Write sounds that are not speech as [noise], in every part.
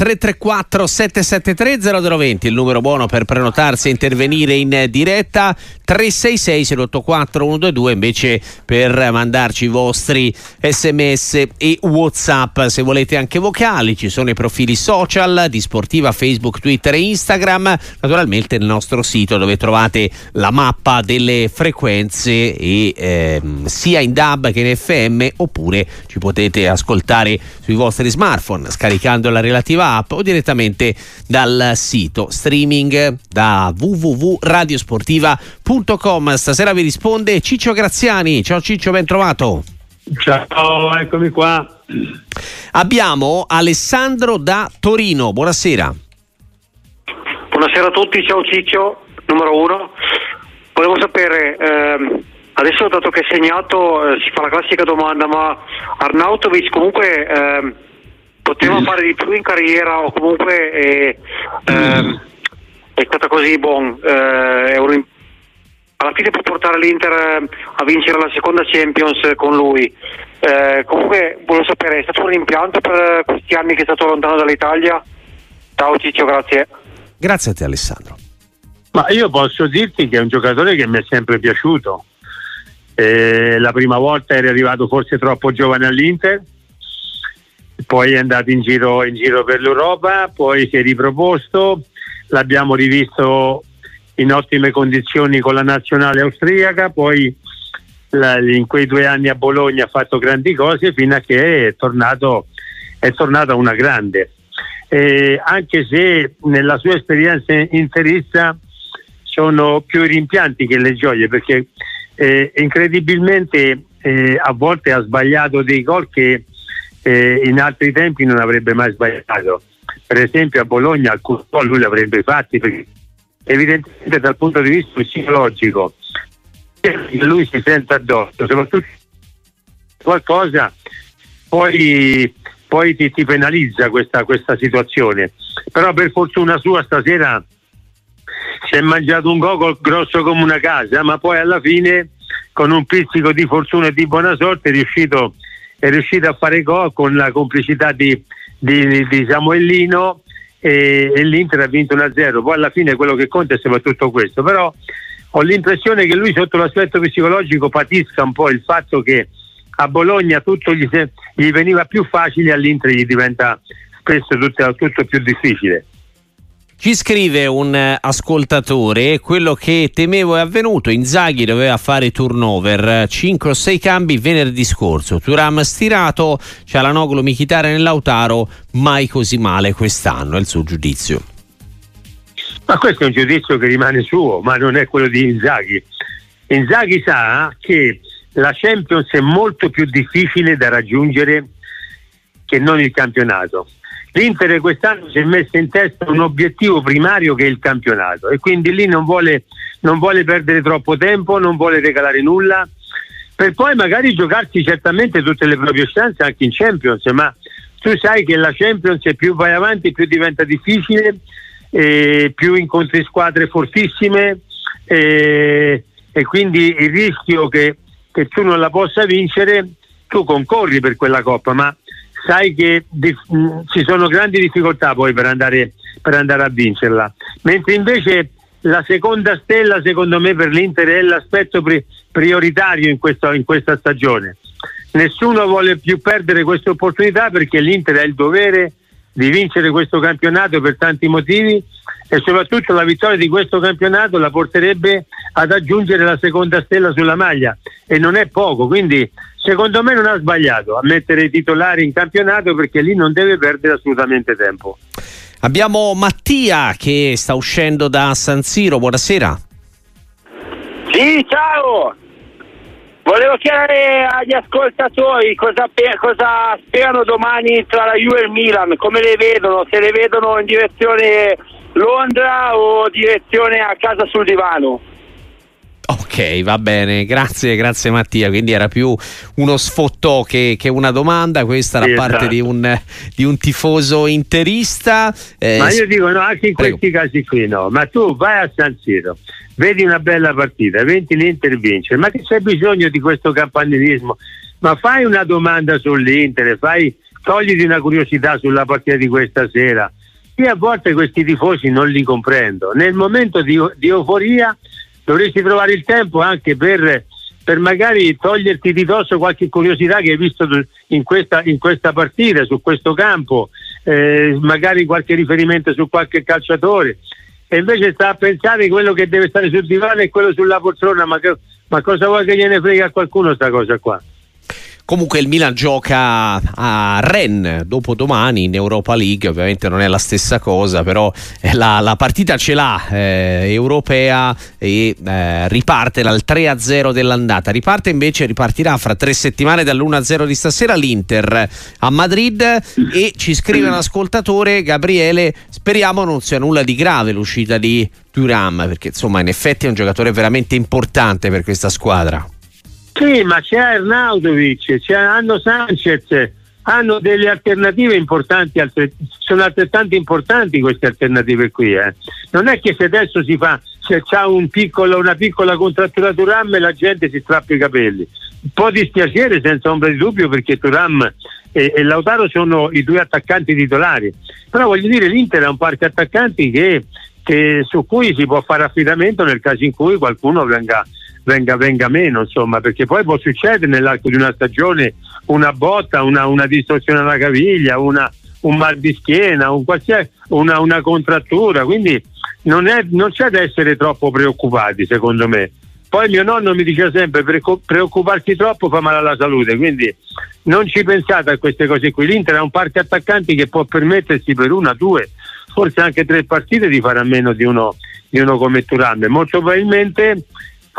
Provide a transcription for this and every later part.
334 773 0020 il numero buono per prenotarsi e intervenire in diretta 366 084 122 invece per mandarci i vostri sms e whatsapp. Se volete anche vocali ci sono i profili social di Sportiva Facebook Twitter e Instagram naturalmente il nostro sito dove trovate la mappa delle frequenze e ehm, sia in DAB che in FM oppure ci potete ascoltare sui vostri smartphone scaricando la relativa app o direttamente dal sito streaming da www.radiosportiva.com. Stasera vi risponde Ciccio Graziani. Ciao Ciccio, ben trovato. Ciao, eccomi qua. Abbiamo Alessandro da Torino. Buonasera. Buonasera a tutti, ciao Ciccio, numero uno. Volevo sapere, ehm, adesso dato che è segnato, eh, si fa la classica domanda, ma Arnautovic comunque ehm, poteva fare di più in carriera o comunque è, ehm, è stata così buon, eh, un- alla fine può portare l'Inter eh, a vincere la seconda Champions con lui. Eh, comunque volevo sapere, è stato un rimpianto per questi anni che è stato lontano dall'Italia? Ciao Ciccio, grazie. Grazie a te Alessandro. Ma io posso dirti che è un giocatore che mi è sempre piaciuto. Eh, la prima volta era arrivato forse troppo giovane all'Inter, poi è andato in giro, in giro per l'Europa, poi si è riproposto, l'abbiamo rivisto in ottime condizioni con la nazionale austriaca, poi in quei due anni a Bologna ha fatto grandi cose fino a che è tornato, è tornato una grande. Eh, anche se nella sua esperienza interista sono più i rimpianti che le gioie perché eh, incredibilmente eh, a volte ha sbagliato dei gol che eh, in altri tempi non avrebbe mai sbagliato. Per esempio a Bologna alcuni gol lui li avrebbe fatti perché evidentemente dal punto di vista psicologico lui si sente addosso, soprattutto qualcosa poi, poi ti, ti penalizza questa, questa situazione. Però per fortuna sua stasera si è mangiato un gol grosso come una casa, ma poi alla fine con un pizzico di fortuna e di buona sorte è riuscito, è riuscito a fare gol con la complicità di, di, di Samuellino e, e l'Inter ha vinto 1-0. Poi alla fine quello che conta è soprattutto questo, però ho l'impressione che lui sotto l'aspetto psicologico patisca un po' il fatto che a Bologna tutto gli, gli veniva più facile, all'Inter gli diventa spesso tutto, tutto più difficile. Ci scrive un eh, ascoltatore, quello che temevo è avvenuto, Inzaghi doveva fare turnover, 5 o 6 cambi venerdì scorso, Turam stirato, Cialanoglu, Michitare nell'Autaro, mai così male quest'anno, è il suo giudizio. Ma questo è un giudizio che rimane suo, ma non è quello di Inzaghi. Inzaghi sa che la Champions è molto più difficile da raggiungere che non il campionato. L'Inter quest'anno si è messa in testa un obiettivo primario che è il campionato e quindi lì non vuole, non vuole perdere troppo tempo, non vuole regalare nulla, per poi magari giocarsi certamente tutte le proprie chance anche in Champions, ma tu sai che la Champions più vai avanti più diventa difficile, eh, più incontri squadre fortissime eh, e quindi il rischio che, che tu non la possa vincere, tu concorri per quella coppa, ma sai che di- mh, ci sono grandi difficoltà poi per andare, per andare a vincerla. Mentre invece la seconda stella, secondo me, per l'Inter è l'aspetto pri- prioritario in, questo- in questa stagione. Nessuno vuole più perdere questa opportunità perché l'Inter ha il dovere di vincere questo campionato per tanti motivi e soprattutto la vittoria di questo campionato la porterebbe ad aggiungere la seconda stella sulla maglia e non è poco, quindi secondo me non ha sbagliato a mettere i titolari in campionato perché lì non deve perdere assolutamente tempo. Abbiamo Mattia che sta uscendo da San Siro, buonasera. Sì, ciao! Volevo chiedere agli ascoltatori cosa, cosa sperano domani tra la Juve e il Milan, come le vedono, se le vedono in direzione Londra o direzione a casa sul divano. Ok, va bene, grazie, grazie Mattia. Quindi era più uno sfottò che, che una domanda, questa da Sì, parte esatto. di un, di un tifoso interista. Eh, Ma io dico no, anche in Prego. questi casi qui no, ma tu vai a San Siro, vedi una bella partita, vedi l'Inter vince, ma che c'è bisogno di questo campanilismo? Ma fai una domanda sull'Inter, fai togliti una curiosità sulla partita di questa sera. Io a volte questi tifosi non li comprendo. Nel momento di, di euforia dovresti trovare il tempo anche per, per, magari toglierti di dosso qualche curiosità che hai visto in questa, in questa partita, su questo campo, eh, magari qualche riferimento su qualche calciatore. E invece sta a pensare quello che deve stare sul divano è quello sulla poltrona, ma, che, ma cosa vuoi che gliene frega a qualcuno sta cosa qua? Comunque il Milan gioca a Rennes dopo domani in Europa League, ovviamente non è la stessa cosa, però eh, la, la partita ce l'ha eh, europea e eh, riparte dal 3-0 dell'andata. Riparte invece, ripartirà fra tre settimane dall'1-0 di stasera l'Inter a Madrid e ci scrive un ascoltatore, Gabriele, speriamo non sia nulla di grave l'uscita di Turam, perché insomma in effetti è un giocatore veramente importante per questa squadra. Sì, ma c'è Arnaudovic, c'è, hanno Sanchez, hanno delle alternative importanti, altre, sono altrettanto importanti queste alternative qui. Eh. Non è che se adesso si fa, se c'è un piccolo, una piccola contrattura Turam la gente si strappa i capelli. Un po' dispiacere senza ombra di dubbio perché Turam e, e Lautaro sono i due attaccanti titolari. Però voglio dire, l'Inter ha un parco attaccanti che, che, su cui si può fare affidamento nel caso in cui qualcuno venga venga, venga meno, insomma, perché poi può succedere nell'arco di una stagione una botta, una, una distorsione alla caviglia, una, un mal di schiena, un una, una, contrattura, quindi non, è, non, c'è da essere troppo preoccupati secondo me. Poi mio nonno mi diceva sempre preoccuparsi troppo fa male alla salute, quindi non ci pensate a queste cose qui. L'Inter ha un parco attaccanti che può permettersi per una, due, forse anche tre partite di fare a meno di uno, di uno come Turan. Molto probabilmente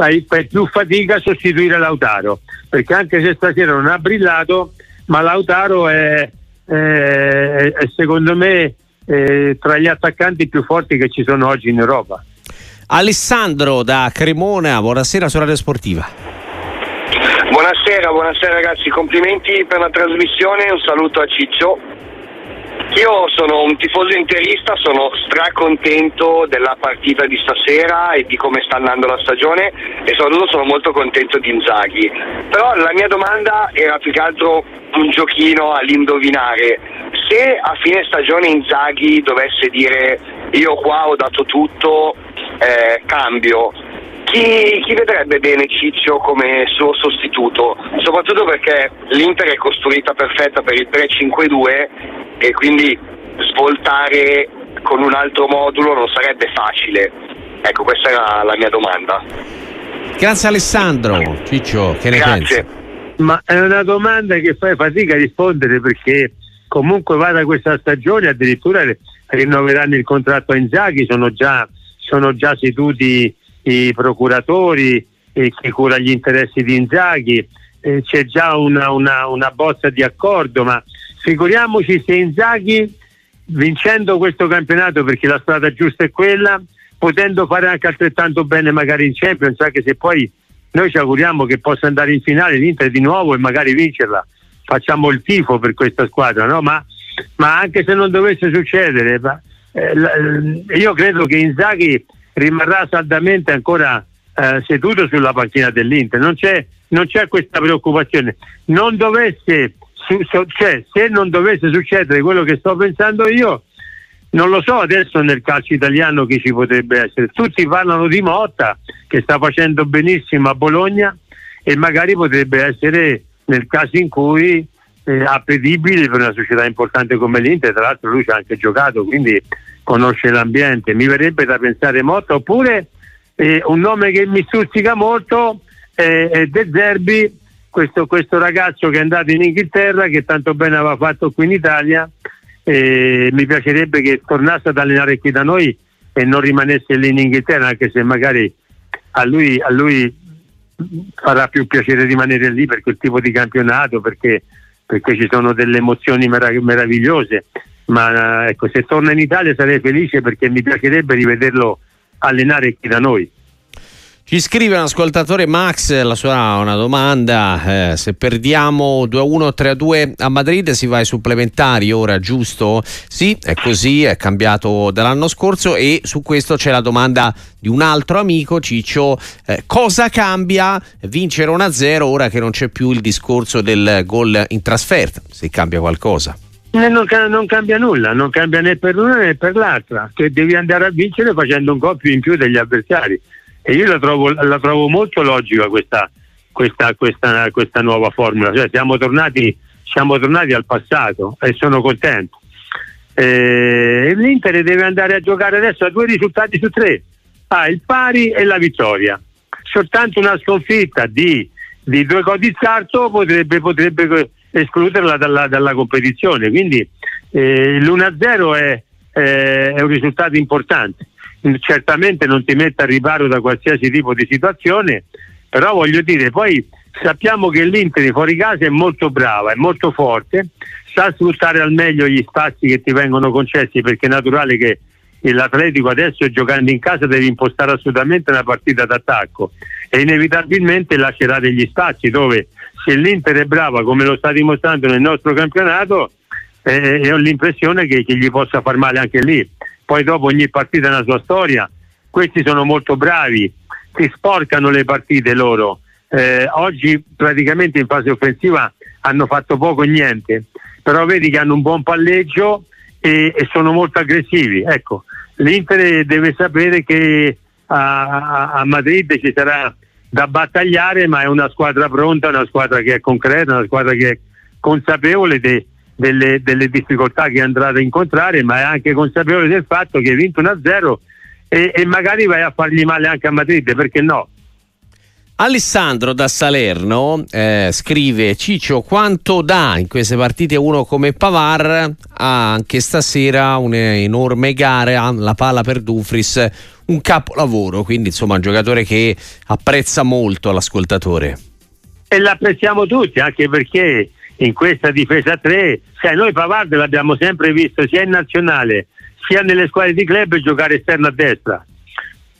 fai, fai più fatica a sostituire Lautaro, perché anche se stasera non ha brillato, ma Lautaro è, è, è secondo me è tra gli attaccanti più forti che ci sono oggi in Europa. Alessandro da Cremona, buonasera su Radio Sportiva. Buonasera, buonasera ragazzi, complimenti per la trasmissione, un saluto a Ciccio io sono un tifoso interista, sono stracontento della partita di stasera e di come sta andando la stagione e soprattutto sono molto contento di Inzaghi. Però la mia domanda era più che altro un giochino all'indovinare. Se a fine stagione Inzaghi dovesse dire io qua ho dato tutto, eh, cambio, chi, chi, vedrebbe bene Ciccio come suo sostituto? Soprattutto perché l'Inter è costruita perfetta per il 3-5-2 e quindi svoltare con un altro modulo non sarebbe facile. Ecco, questa è la, la mia domanda. Grazie Alessandro. Ciccio, che ne Grazie. pensi? Ma è una domanda che fai fatica a rispondere perché comunque va da questa stagione addirittura rinnoveranno il contratto a Inzaghi, sono già, sono già seduti i procuratori eh, che cura gli interessi di Inzaghi, eh, c'è già una, una, una bozza di accordo, ma figuriamoci se Inzaghi vincendo questo campionato perché la strada giusta è quella potendo fare anche altrettanto bene magari in Champions anche se poi noi ci auguriamo che possa andare in finale l'Inter di nuovo e magari vincerla facciamo il tifo per questa squadra no? ma, ma, anche se non dovesse succedere eh, eh, io credo che Inzaghi rimarrà saldamente ancora eh, seduto sulla panchina dell'Inter. Non c'è, non c'è questa preoccupazione. Non dovesse cioè, se non dovesse succedere quello che sto pensando io, non lo so adesso nel calcio italiano chi ci potrebbe essere. Tutti parlano di Motta che sta facendo benissimo a Bologna e magari potrebbe essere nel caso in cui eh, appetibile per una società importante come l'Inter, tra l'altro lui ci ha anche giocato, quindi conosce l'ambiente. Mi verrebbe da pensare Motta oppure eh, un nome che mi stuzzica molto è, è De Zerbi questo, questo, ragazzo che è andato in Inghilterra, che tanto bene aveva fatto qui in Italia, e mi piacerebbe che tornasse ad allenare qui da noi e non rimanesse lì in Inghilterra, anche se magari a lui, a lui farà più piacere rimanere lì per quel tipo di campionato, perché, perché ci sono delle emozioni merav- meravigliose. Ma ecco, se torna in Italia sarei felice perché mi piacerebbe rivederlo allenare qui da noi. Ci scrive un ascoltatore Max, la sua una domanda, eh, se perdiamo 2-1, 3-2 a Madrid si va ai supplementari ora, giusto? Sì, è così, è cambiato dall'anno scorso e su questo c'è la domanda di un altro amico, Ciccio, eh, cosa cambia vincere 1-0 ora che non c'è più il discorso del gol in trasferta, se cambia qualcosa? Eh, non, non, cambia nulla, non cambia né per l'una né per l'altra, che devi andare a vincere facendo un gol più in più degli avversari e io la trovo, la trovo molto logica questa, questa, questa, questa nuova formula, cioè siamo tornati, siamo tornati al passato e sono contento. Eh, L'Inter deve andare a giocare adesso a due risultati su tre, ha ah, il pari e la vittoria. Soltanto una sconfitta di, di due gol di scarto potrebbe, potrebbe escluderla dalla, dalla, competizione, quindi eh, l'1-0 è, è, è un risultato importante. Certamente non ti mette a riparo da qualsiasi tipo di situazione, però voglio dire, poi sappiamo che l'Inter fuori casa è molto brava, è molto forte, sa sfruttare al meglio gli spazi che ti vengono concessi perché è naturale che l'Atletico adesso giocando in casa deve impostare assolutamente una partita d'attacco e inevitabilmente lascerà degli spazi dove se l'Inter è brava come lo sta dimostrando nel nostro campionato eh, ho l'impressione che, che gli possa far male anche lì. Poi dopo ogni partita ha una sua storia, questi sono molto bravi, si sporcano le partite loro, eh, oggi praticamente in fase offensiva hanno fatto poco e niente, però vedi che hanno un buon palleggio e, e sono molto aggressivi. Ecco, l'Inter deve sapere che a, a, Madrid ci sarà da battagliare, ma è una squadra pronta, una squadra che è concreta, una squadra che è consapevole de, delle, delle, difficoltà che andrà ad incontrare, ma è anche consapevole del fatto che hai vinto 1-0 e, e magari vai a fargli male anche a Madrid, perché no? Alessandro da Salerno eh, scrive Ciccio quanto dà in queste partite uno come Pavar? Ha anche stasera un'enorme gara la palla per Dufris un capolavoro. Quindi insomma un giocatore che apprezza molto l'ascoltatore. E l'apprezziamo tutti anche perché in questa difesa 3, cioè noi Pavard l'abbiamo sempre visto sia in nazionale sia nelle squadre di club giocare esterno a destra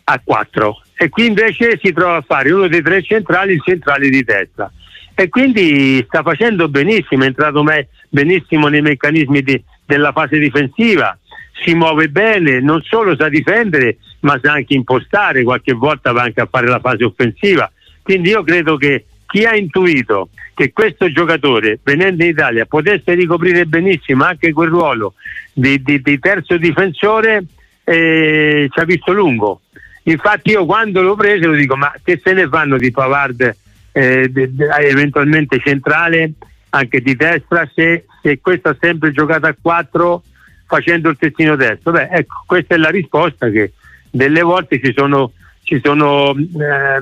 a 4 e qui invece si trova a fare uno dei tre centrali il centrale di destra. E quindi sta facendo benissimo, è entrato me- benissimo nei meccanismi di- della fase difensiva, si muove bene, non solo sa difendere ma sa anche impostare, qualche volta va anche a fare la fase offensiva, quindi io credo che chi ha intuito che questo giocatore venendo in Italia potesse ricoprire benissimo anche quel ruolo di, di, di terzo difensore eh, ci ha visto lungo infatti io quando l'ho preso lo dico ma che se ne fanno di Pavard eh, de, eventualmente centrale anche di destra se, se questo ha sempre giocato a 4 facendo il terzino destro beh ecco questa è la risposta che delle volte ci sono, ci sono eh,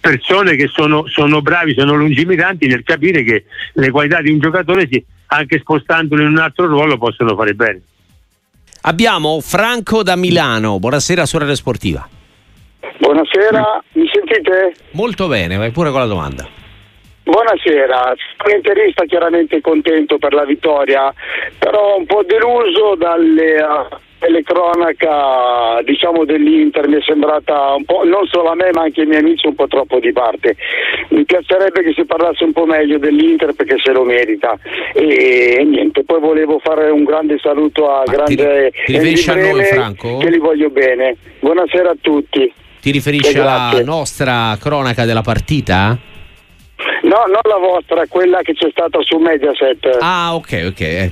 persone che sono, sono bravi, sono lungimiranti nel capire che le qualità di un giocatore anche spostandolo in un altro ruolo possono fare bene. Abbiamo Franco da Milano, buonasera Sorella Sportiva. Buonasera, mi sentite? Molto bene, vai pure con la domanda. Buonasera, sono interista chiaramente contento per la vittoria, però un po' deluso dalle telecronaca diciamo dell'Inter mi è sembrata un po', non solo a me ma anche ai miei amici un po' troppo di parte. Mi piacerebbe che si parlasse un po' meglio dell'Inter perché se lo merita. E, e niente, poi volevo fare un grande saluto a ma grande ti, ti riferisci a noi Franco? Che li voglio bene. Buonasera a tutti. Ti riferisci alla nostra cronaca della partita? No, non la vostra, quella che c'è stata su Mediaset. Ah, ok, ok. Eh,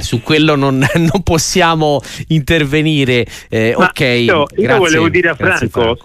su quello non, [laughs] non possiamo intervenire. Eh, ok. Io, io volevo dire a Franco, Franco.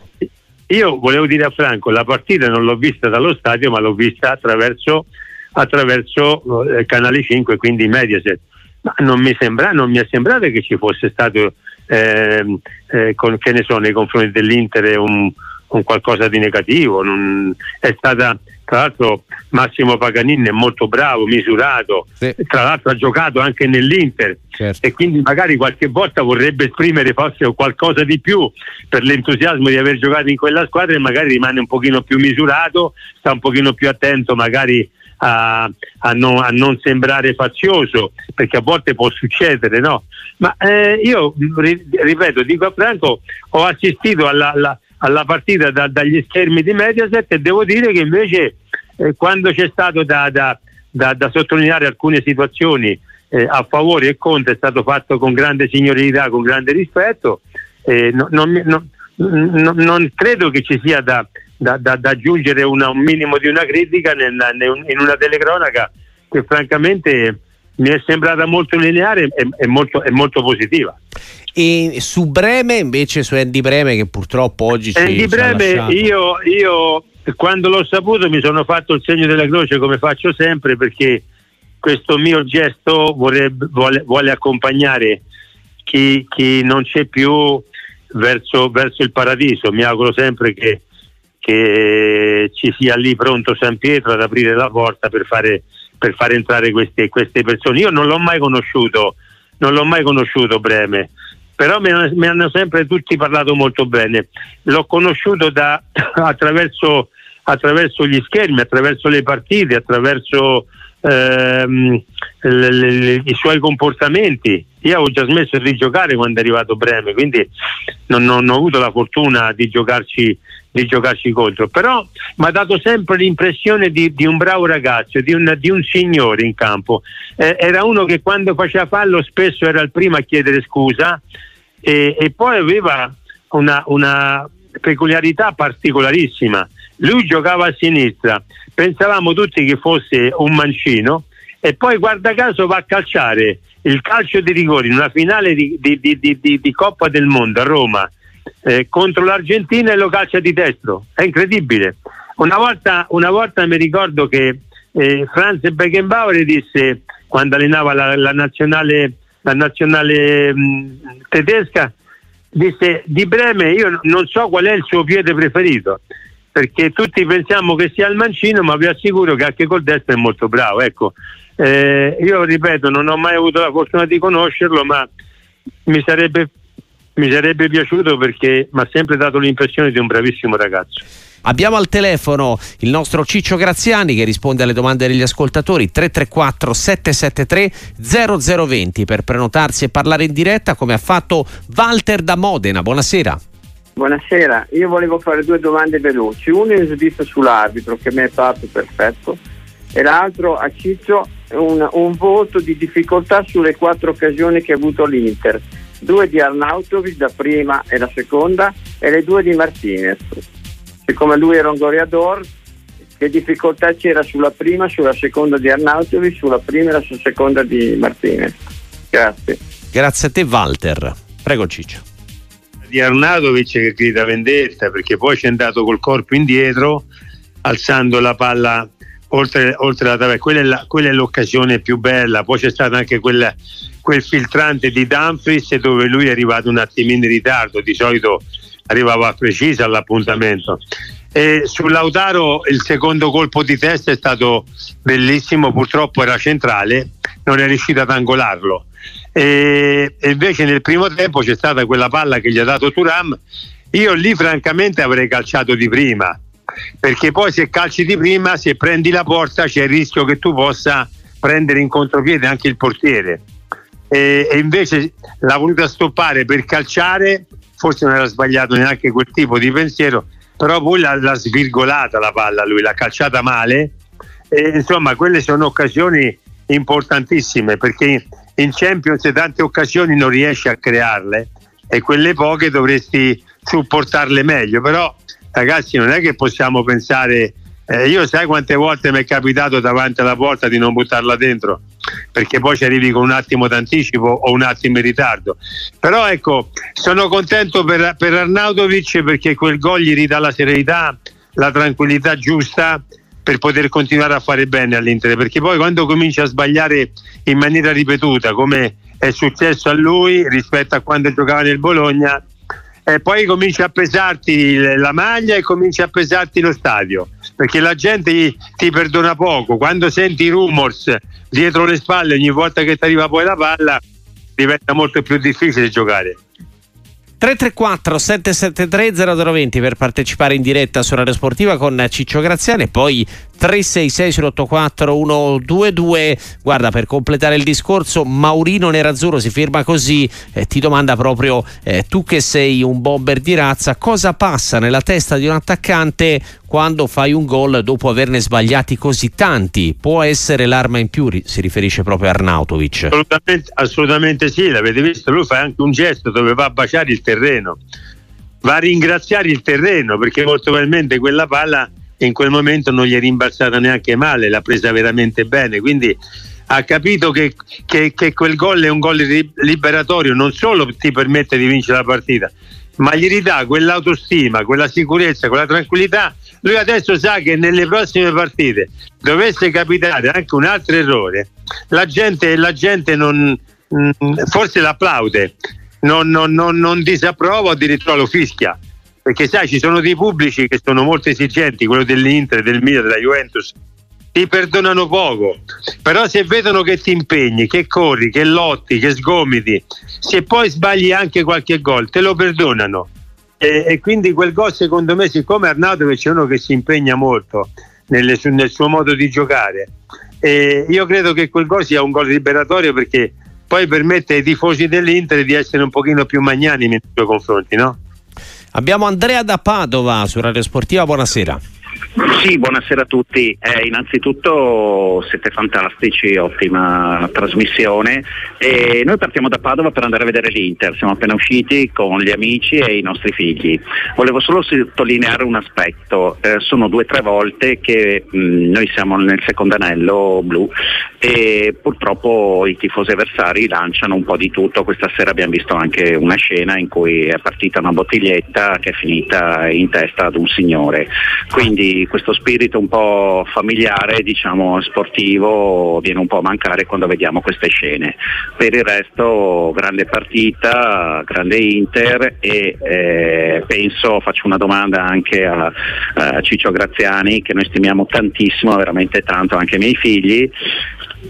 Io volevo dire a Franco, la partita non l'ho vista dallo stadio, ma l'ho vista attraverso, attraverso eh, Canale 5, quindi Mediaset. Ma non mi, sembra, non mi è sembrato che ci fosse stato, ehm, eh, con, che ne so, nei confronti dell'Inter un, un qualcosa di negativo. Non, è stata tra l'altro Massimo Paganini è molto bravo, misurato, sì. tra l'altro ha giocato anche nell'Inter certo. e quindi magari qualche volta vorrebbe esprimere forse qualcosa di più per l'entusiasmo di aver giocato in quella squadra e magari rimane un pochino più misurato, sta un pochino più attento magari a, a, non, a non, sembrare fazioso perché a volte può succedere no? ma eh, io ripeto dico a Franco ho assistito alla, alla alla partita da, dagli schermi di Mediaset e devo dire che invece eh, quando c'è stato da, da, da, sottolineare alcune situazioni eh, a favore e contro è stato fatto con grande signorilità, con grande rispetto. Eh, no, non, no, no, non, credo che ci sia da, aggiungere una, un minimo di una critica nel, nel, in una telecronaca che francamente mi è sembrata molto lineare e, e, molto, e molto positiva. E su Breme invece, su Andy Breme che purtroppo oggi ci, Andy Breme io, io quando l'ho saputo mi sono fatto il segno della croce come faccio sempre perché questo mio gesto vorrebbe, vuole, vuole, accompagnare chi, chi, non c'è più verso, verso, il paradiso. Mi auguro sempre che, che, ci sia lì pronto San Pietro ad aprire la porta per fare, per fare entrare queste, queste, persone. Io non l'ho mai conosciuto, non l'ho mai conosciuto Breme, però mi hanno, sempre tutti parlato molto bene. L'ho conosciuto da, [coughs] attraverso, attraverso gli schermi, attraverso le partite, attraverso ehm, le, le, i suoi comportamenti. Io avevo già smesso di giocare quando è arrivato Breme, quindi non, non ho avuto la fortuna di giocarci, di giocarci contro. Però mi ha dato sempre l'impressione di, di un bravo ragazzo, di un, di un signore in campo. Eh, era uno che quando faceva fallo spesso era il primo a chiedere scusa e, e poi aveva una, una peculiarità particolarissima. Lui giocava a sinistra, pensavamo tutti che fosse un mancino e poi guarda caso va a calciare il calcio di rigore in una finale di, di, di, di Coppa del Mondo a Roma eh, contro l'Argentina e lo calcia di destro. È incredibile. Una volta, una volta mi ricordo che eh, Franz Beckenbauer disse quando allenava la, la nazionale, la nazionale mh, tedesca disse di Breme io non so qual è il suo piede preferito perché tutti pensiamo che sia il mancino, ma vi assicuro che anche col destro è molto bravo. Ecco, eh, io ripeto, non ho mai avuto la fortuna di conoscerlo, ma mi sarebbe, mi sarebbe piaciuto perché mi ha sempre dato l'impressione di un bravissimo ragazzo. Abbiamo al telefono il nostro Ciccio Graziani che risponde alle domande degli ascoltatori 334 773 0020 per prenotarsi e parlare in diretta come ha fatto Walter da Modena. Buonasera. Buonasera, io volevo fare due domande veloci. Uno è giudizio sull'arbitro che mi è fatto perfetto e l'altro a Ciccio un, un, voto di difficoltà sulle quattro occasioni che ha avuto l'Inter. Due di Arnautovic, la prima e la seconda, e le due di Martinez. Siccome lui era un goleador, che difficoltà c'era sulla prima, sulla seconda di Arnautovic, sulla prima e sulla seconda di Martinez? Grazie. Grazie a te Walter. Prego Ciccio di Arnautovic che grida vendetta perché poi ci è andato col corpo indietro alzando la palla oltre, oltre la tabella quella, la, quella è, l'occasione più bella poi c'è stato anche quella, quel filtrante di Dumfries dove lui è arrivato un attimino in ritardo di solito arrivava preciso all'appuntamento. E su Lautaro il secondo colpo di testa è stato bellissimo purtroppo era centrale non è riuscito ad angolarlo. E invece nel primo tempo c'è stata quella palla che gli ha dato Turam io lì francamente avrei calciato di prima perché poi se calci di prima se prendi la porta c'è il rischio che tu possa prendere in contropiede anche il portiere e, e invece l'ha voluta stoppare per calciare forse non era sbagliato neanche quel tipo di pensiero però poi l'ha, l'ha svirgolata la palla lui l'ha calciata male. E, insomma quelle sono occasioni importantissime perché in Champions tante occasioni non riesci a crearle e quelle poche dovresti supportarle meglio. Però ragazzi non è che possiamo pensare eh, io sai quante volte mi è capitato davanti alla porta di non buttarla dentro perché poi ci arrivi con un attimo d'anticipo o un attimo in ritardo. Però ecco sono contento per, per Arnautovic perché quel gol gli ridà la serenità la tranquillità giusta per poter continuare a fare bene all'Inter. Perché poi quando comincia a sbagliare in maniera ripetuta come è successo a lui rispetto a quando giocava nel Bologna e poi comincia a pesarti la maglia e comincia a pesarti lo stadio perché la gente ti perdona poco. Quando senti i rumors dietro le spalle ogni volta che ti arriva poi la palla diventa molto più difficile giocare. 334 773 0020 per partecipare in diretta su Radio Sportiva con Ciccio Graziani. E poi 366 084 122. Guarda, per completare il discorso, Maurino Nerazzurro si firma così, eh, ti domanda proprio eh, tu che sei un bomber di razza, cosa passa nella testa di un attaccante quando fai un gol dopo averne sbagliati così tanti? Può essere l'arma in più, si riferisce proprio a Arnautovic. Assolutamente, assolutamente sì, l'avete visto, lui fa anche un gesto dove va a baciare il terreno, va a ringraziare il terreno perché molto probabilmente quella palla in quel momento non gli è rimbalzata neanche male, l'ha presa veramente bene, quindi ha capito che, che, che quel gol è un gol liberatorio, non solo ti permette di vincere la partita, ma gli ridà quell'autostima, quella sicurezza, quella tranquillità. Lui adesso sa che nelle prossime partite dovesse capitare anche un altro errore, la gente, la gente non, mm, forse l'applaude, non, non, non, non disapprova addirittura lo fischia. Perché sai, ci sono dei pubblici che sono molto esigenti, quello dell'Inter, del Milan, della Juventus, ti perdonano poco, però se vedono che ti impegni, che corri, che lotti, che sgomiti, se poi sbagli anche qualche gol, te lo perdonano. E, e quindi quel gol secondo me, siccome Arnautovic è uno che si impegna molto nelle, nel suo modo di giocare, e io credo che quel gol sia un gol liberatorio perché poi permette ai tifosi dell'Inter di essere un pochino più magnanimi nei suoi confronti, no? Abbiamo Andrea da Padova su Radio Sportiva, buonasera. Sì, buonasera a tutti. Eh, innanzitutto siete fantastici, ottima trasmissione. E noi partiamo da Padova per andare a vedere l'Inter. Siamo appena usciti con gli amici e i nostri figli. Volevo solo sottolineare un aspetto. Eh, sono due o tre volte che mh, mm, noi siamo nel secondo anello blu e purtroppo i tifosi avversari lanciano un po' di tutto. Questa sera abbiamo visto anche una scena in cui è partita una bottiglietta che è finita in testa ad un signore. Quindi questo spirito un po' familiare, diciamo sportivo, viene un po' a mancare quando vediamo queste scene. Per il resto grande partita, grande Inter e eh, penso, faccio una domanda anche a, a Ciccio Graziani che noi stimiamo tantissimo, veramente tanto, anche i miei figli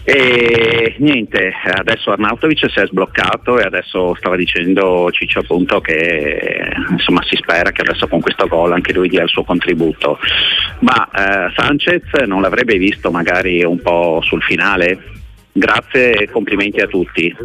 e niente, adesso Arnautovic si è sbloccato e adesso stava dicendo Ciccio appunto che insomma si spera che adesso con questo gol anche lui dia il suo contributo. Ma eh, Sanchez non l'avrebbe visto magari un po' sul finale? Grazie e complimenti a tutti.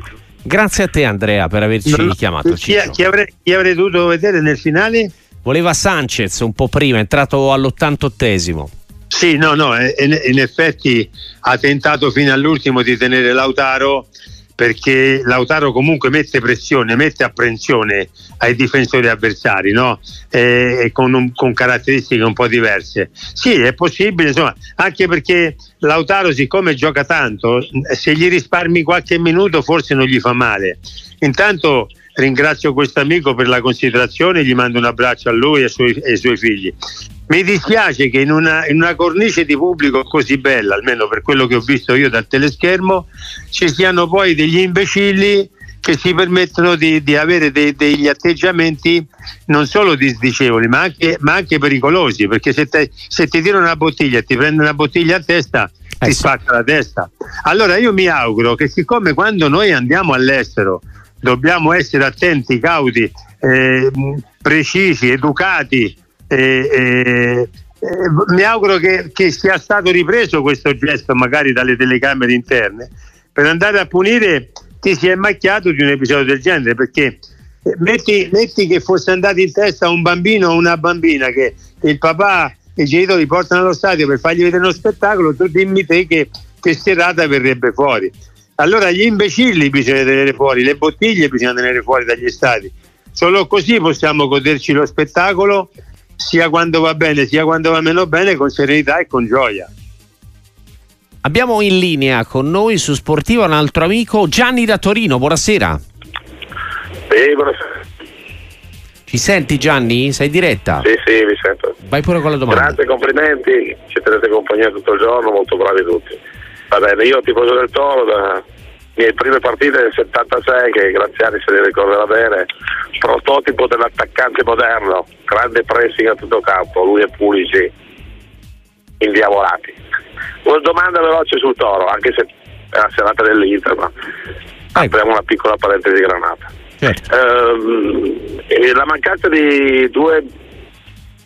Grazie a te Andrea per averci no, chiamato. Chi, chi, avrei, chi avrei dovuto vedere nel finale? Voleva Sanchez un po' prima, è entrato all'88esimo. Sì, no, no, in effetti ha tentato fino all'ultimo di tenere Lautaro perché Lautaro comunque mette pressione, mette apprensione ai difensori avversari, no? e, con, un, con, caratteristiche un po' diverse. Sì, è possibile, insomma, anche perché Lautaro, siccome gioca tanto, se gli risparmi qualche minuto forse non gli fa male. Intanto ringrazio questo amico per la considerazione, gli mando un abbraccio a lui e ai suoi, ai suoi figli. Mi dispiace che in una, in una, cornice di pubblico così bella, almeno per quello che ho visto io dal teleschermo, ci siano poi degli imbecilli che si permettono di, di avere dei, degli atteggiamenti non solo disdicevoli ma anche, ma anche pericolosi perché se, te, se, ti tirano una bottiglia e ti prende una bottiglia a testa ti sì. spacca la testa allora io mi auguro che siccome quando noi andiamo all'estero dobbiamo essere attenti, cauti, eh, precisi, educati eh, eh, mi auguro che, che, sia stato ripreso questo gesto magari dalle telecamere interne per andare a punire chi si è macchiato di un episodio del genere perché eh, metti, metti che fosse andato in testa un bambino o una bambina che, che il papà e i genitori portano allo stadio per fargli vedere uno spettacolo tu dimmi te che, che serata verrebbe fuori. Allora gli imbecilli bisogna tenere fuori le bottiglie bisogna tenere fuori dagli stadi. Solo così possiamo goderci lo spettacolo sia quando va bene sia quando va meno bene con serenità e con gioia. Abbiamo in linea con noi su Sportiva un altro amico Gianni da Torino, buonasera. Sì, buonasera. Ci senti Gianni? Sei in diretta? Sì, sì, mi sento. Vai pure con la domanda. Grazie, complimenti, ci tenete compagnia tutto il giorno, molto bravi tutti. Va bene, io tifoso del Toro da mie prime partite nel 76 che Graziani se ne ricorderà bene prototipo dell'attaccante moderno grande pressing a tutto campo lui e Pulici indiavolati. Una domanda veloce sul Toro anche se è la serata dell'Inter ma apriamo una piccola parentesi granata. Certo. ehm, la mancanza di due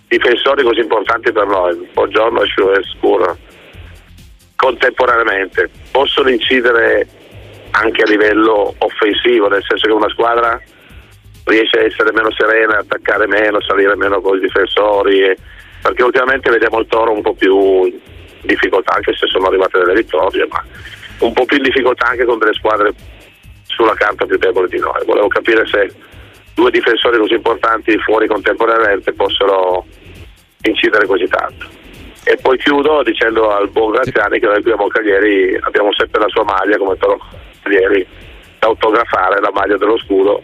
difensori così importanti per noi Buongiorno e Scura contemporaneamente, possono incidere anche a livello offensivo, nel senso che una squadra riesce a essere meno serena, attaccare meno, salire meno con i difensori, e, perché ultimamente vediamo il Toro un po' più in difficoltà, anche se sono arrivate delle vittorie, ma un po' più in difficoltà anche con delle squadre sulla carta più deboli di noi. Volevo capire se due difensori così importanti fuori contemporaneamente possono incidere così tanto. E poi chiudo dicendo al buon Graziani che noi qui a Moncaglieri abbiamo sempre la sua maglia come Toro Caglieri da autografare, la maglia dello scudo.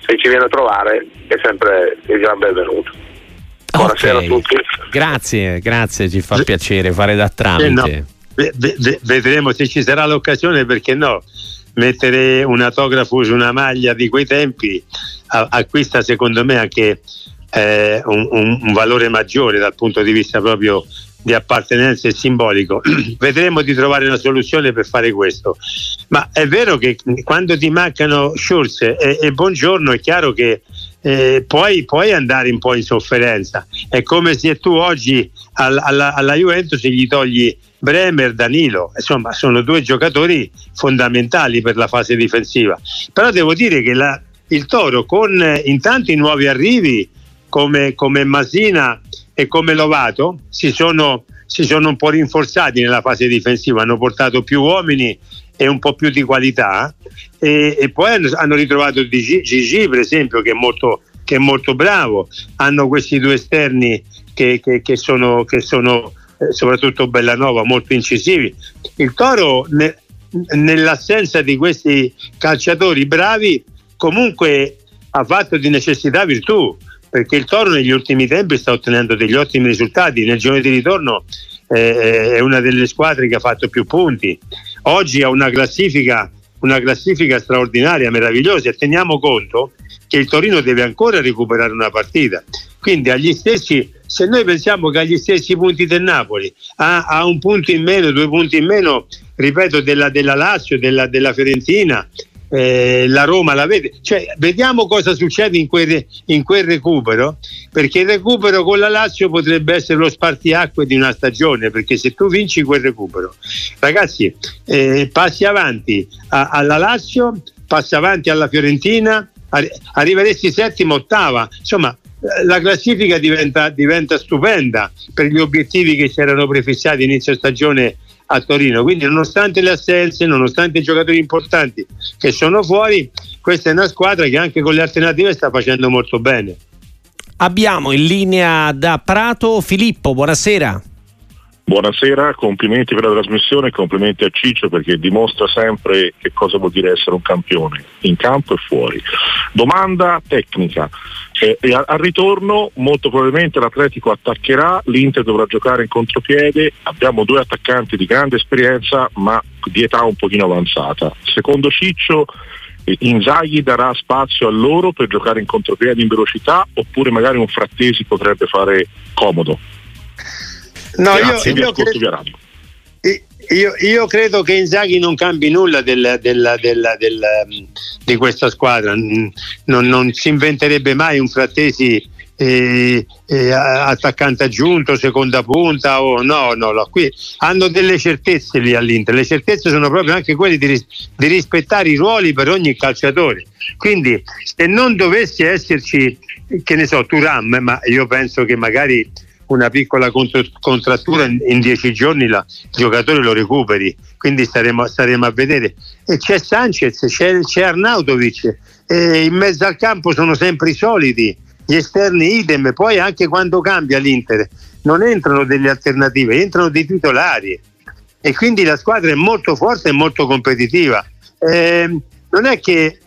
Se ci viene a trovare è sempre il gran benvenuto. Buonasera a tutti. Grazie, grazie, ci fa piacere fare da tramite. Eh, no. Ve- ve- vedremo se ci sarà l'occasione perché no mettere un autografo su una maglia di quei tempi a- acquista secondo me anche eh, un, un- un valore maggiore dal punto di vista proprio di appartenenza e simbolico [clears throat] vedremo di trovare una soluzione per fare questo ma è vero che quando ti mancano Schulz e, e Buongiorno è chiaro che eh, puoi, puoi andare un po' in sofferenza. È come se tu oggi al- alla, alla Juventus gli togli Bremer, Danilo, insomma sono due giocatori fondamentali per la fase difensiva. Però devo dire che la- il Toro con eh, intanto i nuovi arrivi come, come Masina e come Lovato? Si sono, si sono un po' rinforzati nella fase difensiva, hanno portato più uomini e un po' più di qualità. E, e poi hanno, hanno ritrovato Gigi, per esempio che è, molto, che è molto bravo. Hanno questi due esterni che, che- che sono, che sono eh, soprattutto Bellanova molto incisivi. Il Toro ne- nell'assenza di questi calciatori bravi comunque ha fatto di necessità virtù perché il Toro negli ultimi tempi sta ottenendo degli ottimi risultati. Nel giorno di ritorno eh, è una delle squadre che ha fatto più punti. Oggi ha una classifica una classifica straordinaria, meravigliosa. E teniamo conto che il Torino deve ancora recuperare una partita. Quindi agli stessi, se noi pensiamo che agli stessi punti del Napoli ha, ha un punto in meno, due punti in meno, ripeto, della, della Lazio, della, della Fiorentina, eh, la Roma la vede, cioè vediamo cosa succede in quel, in quel recupero, perché il recupero con la Lazio potrebbe essere lo spartiacque di una stagione, perché se tu vinci quel recupero, ragazzi, eh, passi avanti a- alla Lazio, passi avanti alla Fiorentina, arri- arriveresti settima, ottava, insomma eh, la classifica diventa, diventa stupenda per gli obiettivi che si erano prefissati inizio stagione a Torino. Quindi, nonostante le assenze, nonostante i giocatori importanti che sono fuori, questa è una squadra che anche con le alternative sta facendo molto bene. Abbiamo in linea da Prato Filippo, buonasera. Buonasera, complimenti per la trasmissione complimenti a Ciccio perché dimostra sempre che cosa vuol dire essere un campione, in campo e fuori. Domanda tecnica. Eh, al ritorno molto probabilmente l'Atletico attaccherà, l'Inter dovrà giocare in contropiede, abbiamo due attaccanti di grande esperienza ma di età un pochino avanzata. Secondo Ciccio eh, Inzaghi darà spazio a loro per giocare in contropiede in velocità oppure magari un Frattesi potrebbe fare comodo? No, Grazie, io, io credo-. Io, io credo che Inzaghi non cambi nulla del- del- del- del, um, di questa squadra, non, non si inventerebbe mai un frattesi eh, eh, attaccante aggiunto, seconda punta o no, no, no, qui hanno delle certezze lì all'Inter, le certezze sono proprio anche quelle di, ris- di rispettare i ruoli per ogni calciatore, quindi se non dovesse esserci, che ne so, Turam, ma io penso che magari una piccola contrattura in, dieci giorni il giocatore lo recuperi. Quindi staremo, staremo a vedere. E c'è Sanchez c'è, c'è Arnautovic e in mezzo al campo sono sempre i soliti gli esterni idem. Poi anche quando cambia l'Inter non entrano delle alternative entrano dei titolari. E quindi la squadra è molto forte e molto competitiva. Ehm, non è che eh,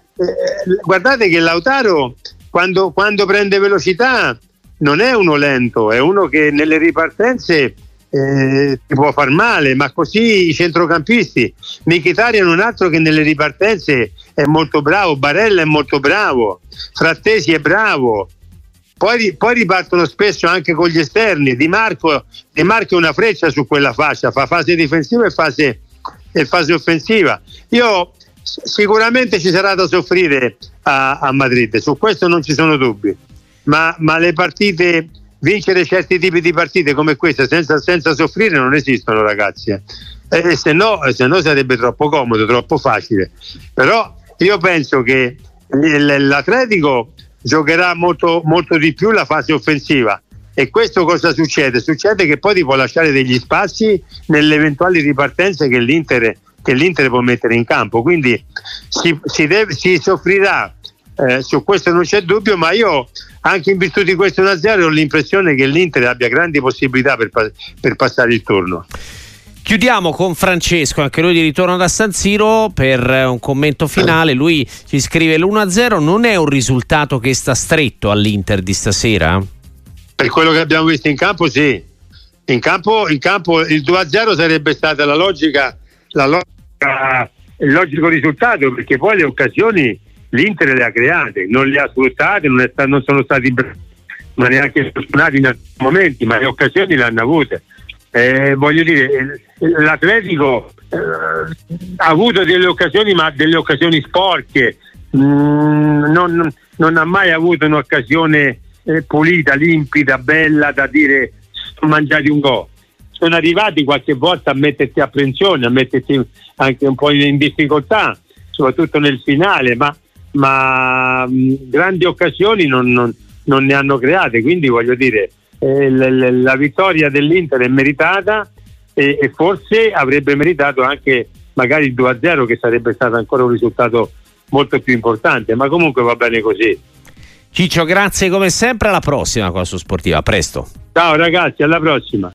guardate che Lautaro quando, quando prende velocità non è uno lento, è uno che nelle ripartenze eh, può far male, ma così i centrocampisti. Mkhitaryan è un altro che nelle ripartenze è molto bravo, Barella è molto bravo, Frattesi è bravo. Poi, poi ripartono spesso anche con gli esterni. Di Marco, Di Marco è una freccia su quella fascia, fa fase difensiva e fase, e fase offensiva. Io sicuramente ci sarà da soffrire a, a Madrid, su questo non ci sono dubbi ma, ma le partite, vincere certi tipi di partite come questa senza, senza soffrire non esistono ragazzi. eh. e se no, se no sarebbe troppo comodo, troppo facile. Però io penso che l'Atletico giocherà molto, molto di più la fase offensiva e questo cosa succede? Succede che poi ti può lasciare degli spazi nelle eventuali ripartenze che l'Inter, che l'Inter può mettere in campo. Quindi si, si, deve, si soffrirà, eh, su questo non c'è dubbio, ma io anche in virtù di questo 1-0 ho l'impressione che l'Inter abbia grandi possibilità per, per passare il turno. Chiudiamo con Francesco, anche lui di ritorno da San Siro per un commento finale. Lui ci scrive l'1-0 non è un risultato che sta stretto all'Inter di stasera? Per quello che abbiamo visto in campo, sì. In campo, in campo il 2-0 sarebbe stata la logica, la logica, il logico risultato perché poi le occasioni l'Inter le ha create, non le ha sfruttate, non, sta, non sono stati ma neanche sfortunati in alcuni momenti, ma le occasioni le hanno avute. Eh, voglio dire, l'Atletico eh, ha avuto delle occasioni, ma delle occasioni sporche, mm, non, non, ha mai avuto un'occasione eh, pulita, limpida, bella da dire sono mangiati un gol. Sono arrivati qualche volta a metterti apprensione, a metterti anche un po' in difficoltà, soprattutto nel finale, ma, ma mh, mm, grandi occasioni non, non, non ne hanno create, quindi voglio dire eh, la, la, vittoria dell'Inter è meritata e, e, forse avrebbe meritato anche magari il 2-0 che sarebbe stato ancora un risultato molto più importante, ma comunque va bene così. Ciccio, grazie come sempre, alla prossima qua su Sportiva, a presto. Ciao ragazzi, alla prossima.